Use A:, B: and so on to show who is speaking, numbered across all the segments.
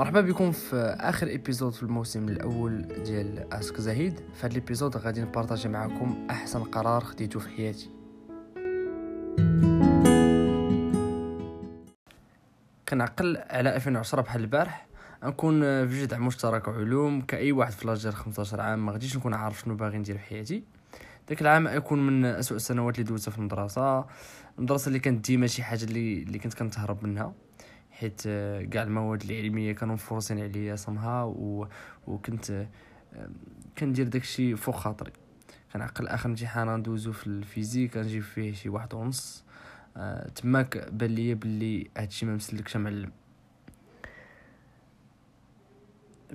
A: مرحبا بكم في آخر épisode في الموسم الأول ديال Ask زهيد في هذا ال épisode غادي نبارطاجي معكم أحسن قرار خديته في حياتي. كنعقل على 2010 بحال البارح. نكون في جدع مشترك علوم كأي واحد في لاجير 15 عام ما غاديش نكون عارف شنو باغي ندير في حياتي. داك العام يكون من اسوء السنوات اللي دوزتها في المدرسة. المدرسة اللي كانت ديما شي حاجة اللي اللي كنت كنتهرب منها. حيت آه، كاع المواد العلمية كانوا مفرضين عليا سمها و... وكنت آه، كندير داكشي فوق خاطري. كنعقل آخر امتحان ندوزو في ال physique كنجيب فيه شي واحد ونص. أه تماك بان ليا بلي هادشي ما مسلكش معلم.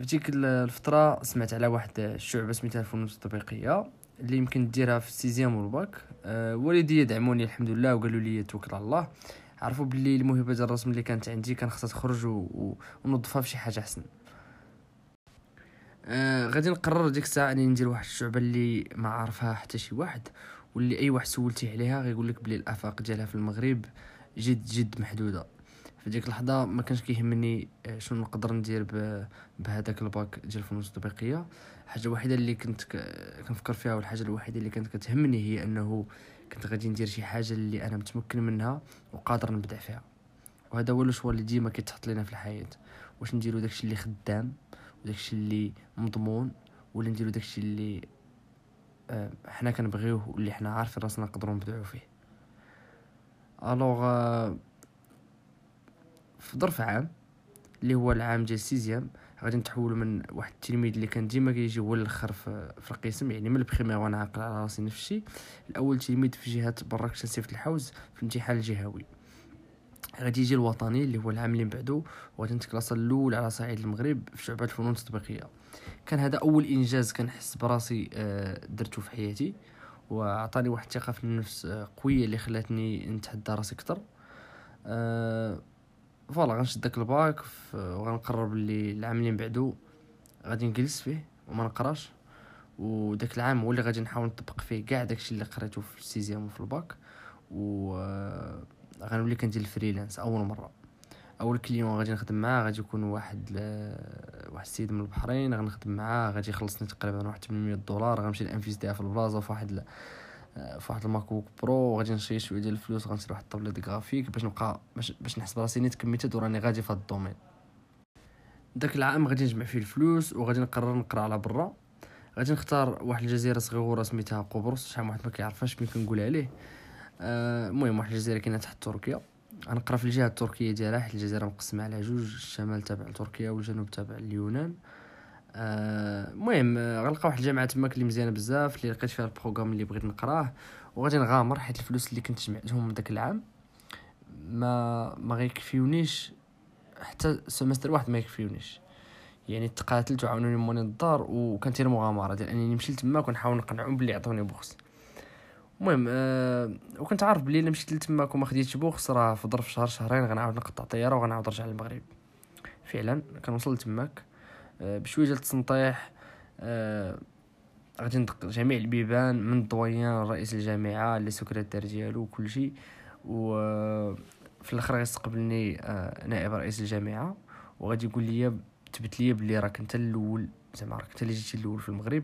A: في الفترة سمعت على واحد الشعبة سميتها الفنون التطبيقية اللي يمكن ديرها في ال sixième وال bac. أه والدي دعموني الحمد لله وقالوا لي توكل على الله. عرفوا باللي الموهبة ديال الرسم اللي كانت عندي كان خصها تخرج ونوظفها في شي حاجة أحسن. آه غادي نقرر ديك الساعة أني ندير واحد الشعبة اللي ما عارفها حتى شي واحد واللي أي واحد سولتيه عليها غيقول لك بلي الآفاق ديالها في المغرب جد جد محدودة. في ديك اللحظة ما كانش كيهمني آه، شنو نقدر ندير بهذاك الباك ديال الفنون التطبيقية. الحاجة الوحيده اللي كنت كنفكر فيها والحاجة الوحيدة اللي كانت كتهمني هي أنه كنت غادي ندير شي حاجة اللي أنا متمكن منها وقادر نبدع فيها. وهذا هو ال choix اللي ديما كيتحط لنا في الحياة. واش نديرو داكشي اللي خدام وداكشي اللي مضمون ولا نديرو داكشي اللي آه حنا كنبغيوه واللي حنا عارفين راسنا نقدروا نبدعوا فيه. alors آه في ظرف عام اللي هو العام ديال sixième غادي نتحول من واحد التلميذ اللي كان ديما كيجي هو الأخر في, في القسم يعني من ال première وأنا عاقل على راسي نفس الشيء الأول تلميذ في جهة مراكش تانسيفت الحوز في الامتحان الجهوي. غادي يجي الوطني اللي هو العام اللي بعدو وغادي نتكلاصا الأول على صعيد المغرب في شعبة الفنون التطبيقية. كان هذا أول إنجاز كنحس براسي آه، درتو في حياتي وعطاني واحد الثقة في النفس آه، قوية اللي خلاتني نتحدى راسي أكثر أه voilà غنشد داك الباك وغنقرر بلي العام اللي بعدو. غادي نجلس فيه وما نقراش. وداك العام هو اللي غادي نحاول نطبق فيه كاع داكشي اللي قريته في ال sixième وفي الباك. و آه، غنولي كندير ال freelance أول مرة. أول client غادي نخدم معاه غادي يكون واحد ل... واحد السيد من البحرين غنخدم معاه غادي يخلصني تقريبا واحد 800 دولار. غنمشي نانفيستيها في البلاصة في واحد ل... في واحد ال MacBook Pro وغادي نشري شوية ديال الفلوس غنشري واحد ال tablette graphique باش نبقى باش, باش نحس براسي نيت committed وراني غادي في هاد ال domaine. داك العام غادي نجمع فيه الفلوس وغادي نقرر نقرا على برا. غادي نختار واحد الجزيرة صغيرة سميتها قبرص شحال واحد ما كيعرفهاش ملي كنقول عليه. آه، المهم واحد الجزيرة كاينة تحت تركيا. غنقرا في الجهة التركية ديالها حيت الجزيرة مقسمة على جوج الشمال تابع لتركيا والجنوب تابع لليونان. آه، المهم آه غنلقى واحد الجامعة تماك اللي مزيانة بزاف اللي لقيت فيها البروغرام اللي بغيت نقراه وغادي نغامر حيت الفلوس اللي كنت جمعتهم داك العام. ما ما غيكفيونيش حتى semestre واحد ما يكفيونيش. يعني تقاتلت وعاونوني مالين الدار وكانت مغامره ديال أنني نمشي تماك ونحاول نقنعهم بلي يعطوني bourse. المهم أه وكنت عارف بلي إلا مشيت لتماك وما خديتش bourse راه في ظرف شهر شهرين غنعاود نقطع طيارة وغنعاود نرجع للمغرب. فعلا كنوصل تماك أه بشوية ديال التنطيح أه غادي ندق جميع البيبان من ال doyen رئيس الجامعة les secrétaires ديالو وكل شيء. و في الأخر غيستقبلني آه، نائب رئيس الجامعة. وغادي يقول لي تبت لي بلي راك انت الأول زعما راك انت اللي جيتي الأول في المغرب.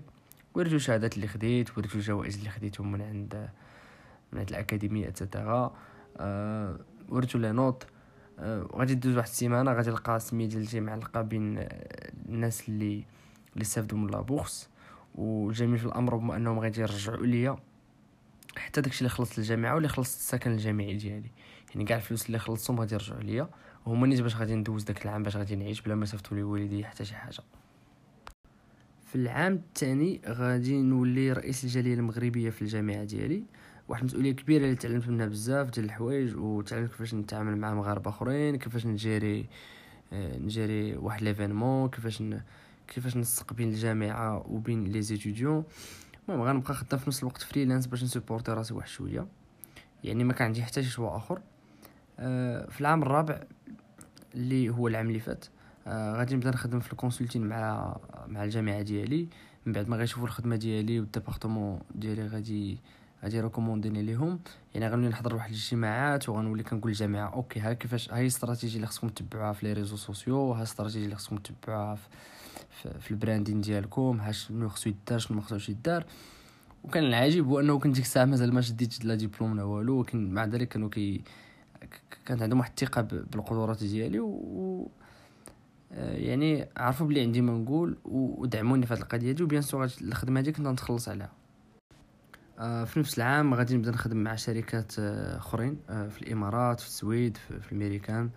A: وريتو الشهادات اللي خديت وريتو الجوائز اللي خديتهم من عند من عند الأكاديمية et cetera وريتو les notes. أه غادي دوز واحد السيمانة غادي نلقى سمية ديال الجامعة نلقى بين الناس اللي اللي استافدوا من la bourse والجميل في الأمر هما أنهم غادي يرجعوا ليا. حتى داكشي اللي خلصت الجامعة واللي خلصت السكن الجامعي ديالي. يعني كاع الفلوس اللي خلصتهم غادي يرجعوا ليا. وهما نيت باش غادي ندوز داك العام باش غادي نعيش بلا ما صيفطوا لي والدي حتى شي حاجة. في العام الثاني غادي نولي رئيس الجالية المغربية في الجامعة ديالي. واحد المسؤولية كبيرة اللي تعلمت منها بزاف ديال الحوايج وتعلمت كيفاش نتعامل مع مغاربة أخرين كيفاش نجيري آه، نجيري واحد l'événement كيفاش ن... كيفاش نسق بين الجامعة وبين les étudiants المهم غنبقى خدام في نفس الوقت freelance باش نسيبورتي راسي واحد شوية. يعني ما كان عندي حتى شي choix آخر. أه في العام الرابع اللي هو العام اللي فات أه غادي نبدا نخدم في ال consulting مع مع الجامعة ديالي. من بعد ما غيشوفوا الخدمة ديالي وال département ديالي غادي يريكومونديني ليهم. يعني غنولي نحضر واحد الاجتماعات وغنولي كنقول للجامعه okay ها كيفاش هاي الاستراتيجيه اللي خصكم تتبعوها في les réseaux sociaux ها الاستراتيجيه اللي خصكم تتبعوها في, في ال branding ديالكم ها شنو خصو يدار شنو ما خصوش يدار. وكان العجيب هو أنه كنت ديك الساعة مازال ما شديتش لا ديبلوم لا والو ولكن مع ذلك كانوا كي كانت عندهم واحد الثقة بالقدرات ديالي و آه، يعني عرفوا بلي عندي ما نقول ودعموني في هذه القضية دي و bien sûr الخدمة هذه كنت نتخلص عليها. في نفس العام غادي نبدا نخدم مع شركات آه، أخرين في الإمارات في السويد في الميريكان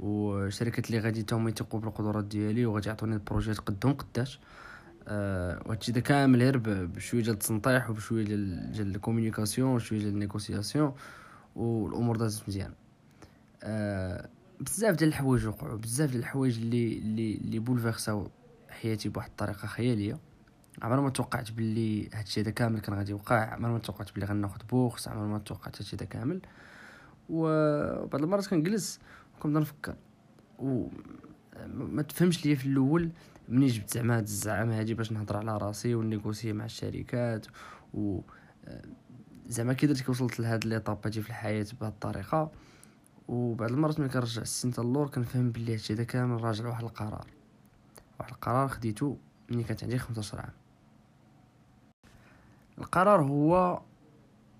A: وشركات اللي غادي تاهم يثقوا بالقدرات ديالي وغادي يعطوني البروجيات قدهم قداش. وهادشي دا كامل غير بشوية ديال التنطيح وبشوية ديال ال communication وشوية ديال ال négociation والأمور دازت مزيان. بزاف ديال الحوايج وقعوا بزاف ديال الحوايج اللي اللي اللي بولفيرساو حياتي بواحد الطريقة خيالية. عمري ما توقعت باللي هادشي هذا كامل كان غادي يوقع. عمري ما توقعت باللي غناخد bourse عمري ما توقعت هادشي هذا كامل. وبعض المرات كنجلس وكنبدا نفكر. و ما تفهمش ليا في الأول مني جبت زعما هاد الزعامة هادي باش نهضر على راسي ونيغوسي مع الشركات. و زعما كي درت وصلت لهاد l'étape هادي في الحياة بهاد الطريقة. وبعض المرات ملي كنرجع السن اللور كنفهم بلي هادشي هذا كامل راجع لواحد القرار. واحد القرار خديتو ملي كانت عندي 15 عام. القرار هو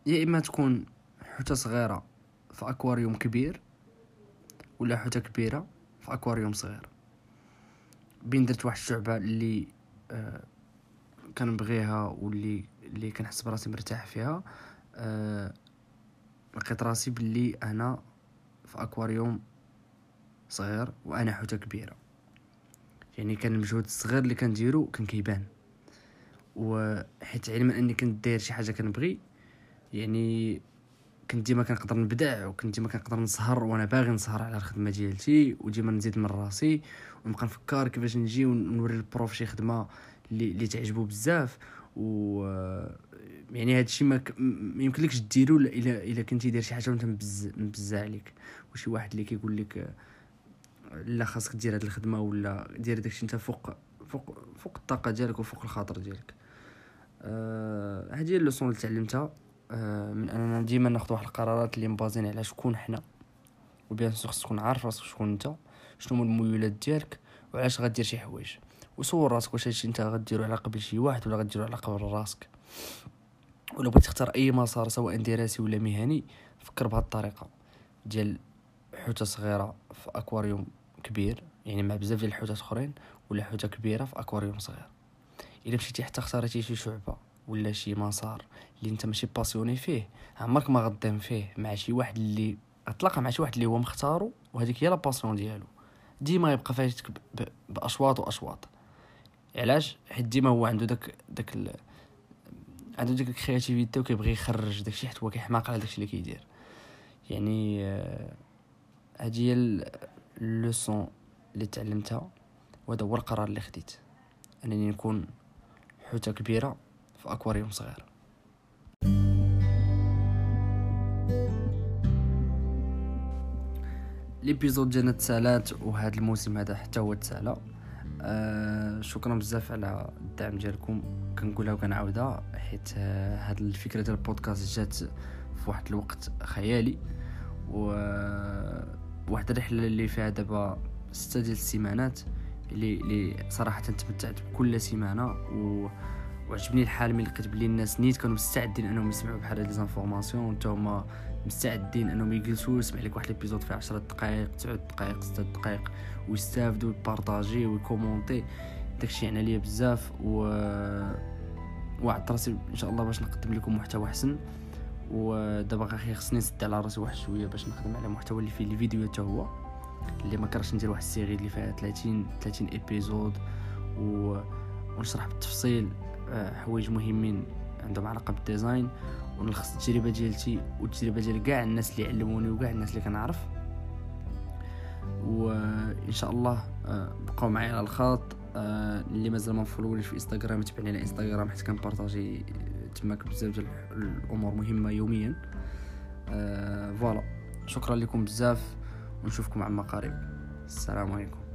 A: يا إما تكون حوتة صغيرة في أكواريوم كبير ولا حوتة كبيرة في أكواريوم صغير. بين درت واحد الشعبة اللي آه كنبغيها واللي اللي كنحس براسي مرتاح فيها آه لقيت راسي باللي أنا في أكواريوم صغير وأنا حوتة كبيرة. يعني كان المجهود الصغير اللي كنديرو كان كيبان. وحيت علما اني كنت داير شي حاجة كنبغي يعني كنت ديما كنقدر نبدع وكنت ديما كنقدر نسهر وأنا باغي نسهر على الخدمة ديالتي وديما نزيد من راسي ونبقى نفكر كيفاش نجي ونوري ال prof شي خدمة اللي, اللي تعجبو بزاف. و يعني هذا الشيء ما, ك... ما يمكنلكش ديرو الا الا كنتي داير شي حاجة وانت مبز مبزز عليك. وشي واحد اللي كيقول لك لا خاصك دير هاد الخدمة ولا دير داكشي انت فوق فوق فوق الطاقة ديالك وفوق الخاطر ديالك. هذه هي ال leçon اللي تعلمتها. آه من أننا ديما ناخذ واحد القرارات اللي مبازين على شكون حنا. و bien sûr خصك تكون عارف راسك شكون أنت شنو هما الميولات ديالك وعلاش غدير شي حوايج. وسول راسك واش هادشي أنت غديرو على قبل شي واحد ولا غديرو على قبل راسك. ولا بغيت تختار أي مسار سواء دراسي ولا مهني فكر بهاد الطريقة. ديال حوتة صغيرة في أكواريوم كبير يعني مع بزاف ديال الحوتات أخرين ولا حوتة كبيرة في أكواريوم صغير. إلا مشيتي حتى اختاريتي شي شعبة ولا شي مسار اللي أنت ماشي passionné فيه عمرك ما غديم فيه مع شي واحد اللي اطلق مع شي واحد اللي هو مختارو وهذيك هي la passion ديالو. ديما يبقى فايتك بأشواط وأشواط. علاش؟ حيت ديما هو عنده داك داك ال... عنده ديك ال créativité وكيبغي يخرج داكشي حيت هو كيحماق على داكشي اللي كيدير. يعني هادي هي اللوسون اللي تعلمتها وهذا هو القرار اللي خديت. أنني نكون حوتة كبيرة في أكواريوم صغير. ليبيزود ديالنا تسالات وهذا الموسم هذا حتى هو تسالى آه شكرا بزاف على الدعم ديالكم كنقولها وكنعاودها حيت هاد الفكرة ديال البودكاست جات في واحد الوقت خيالي و واحد الرحله اللي فيها دابا ستة ديال السيمانات اللي اللي صراحة تمتعت بكل سيمانة و وعجبني الحال ملي لقيت بلي الناس نيت كانوا مستعدين أنهم يسمعوا بحال هاد les informations وانت هما مستعدين أنهم يجلسوا يسمع لك واحد l'épisode في 10 دقائق 9 دقائق 6 دقائق ويستافدوا وي partager وي commenter داكشي يعني ليا بزاف و وعدت راسي إن شاء الله باش نقدم لكم محتوى حسن ودابا غير خصني نسد على راسي واحد شوية باش نخدم على محتوى اللي فيه الفيديو حتى هو. اللي ما كرهتش ندير واحد ال série اللي فيها 30 30 épisodes و... ونشرح بالتفصيل آه، حوايج مهمين عندهم علاقة بال design ونلخص التجربة ديالتي والتجربة ديال كاع الناس اللي علموني وكاع الناس اللي كنعرف. وإن شاء الله آه، بقاو معايا على الخط. آه، اللي مازال ما مفولونيش في إنستغرام تبعني على إنستغرام حيت كن partager تماك بزاف ديال الأمور مهمة يوميا. فوالا. شكرا لكم بزاف. ونشوفكم عما قريب السلام عليكم.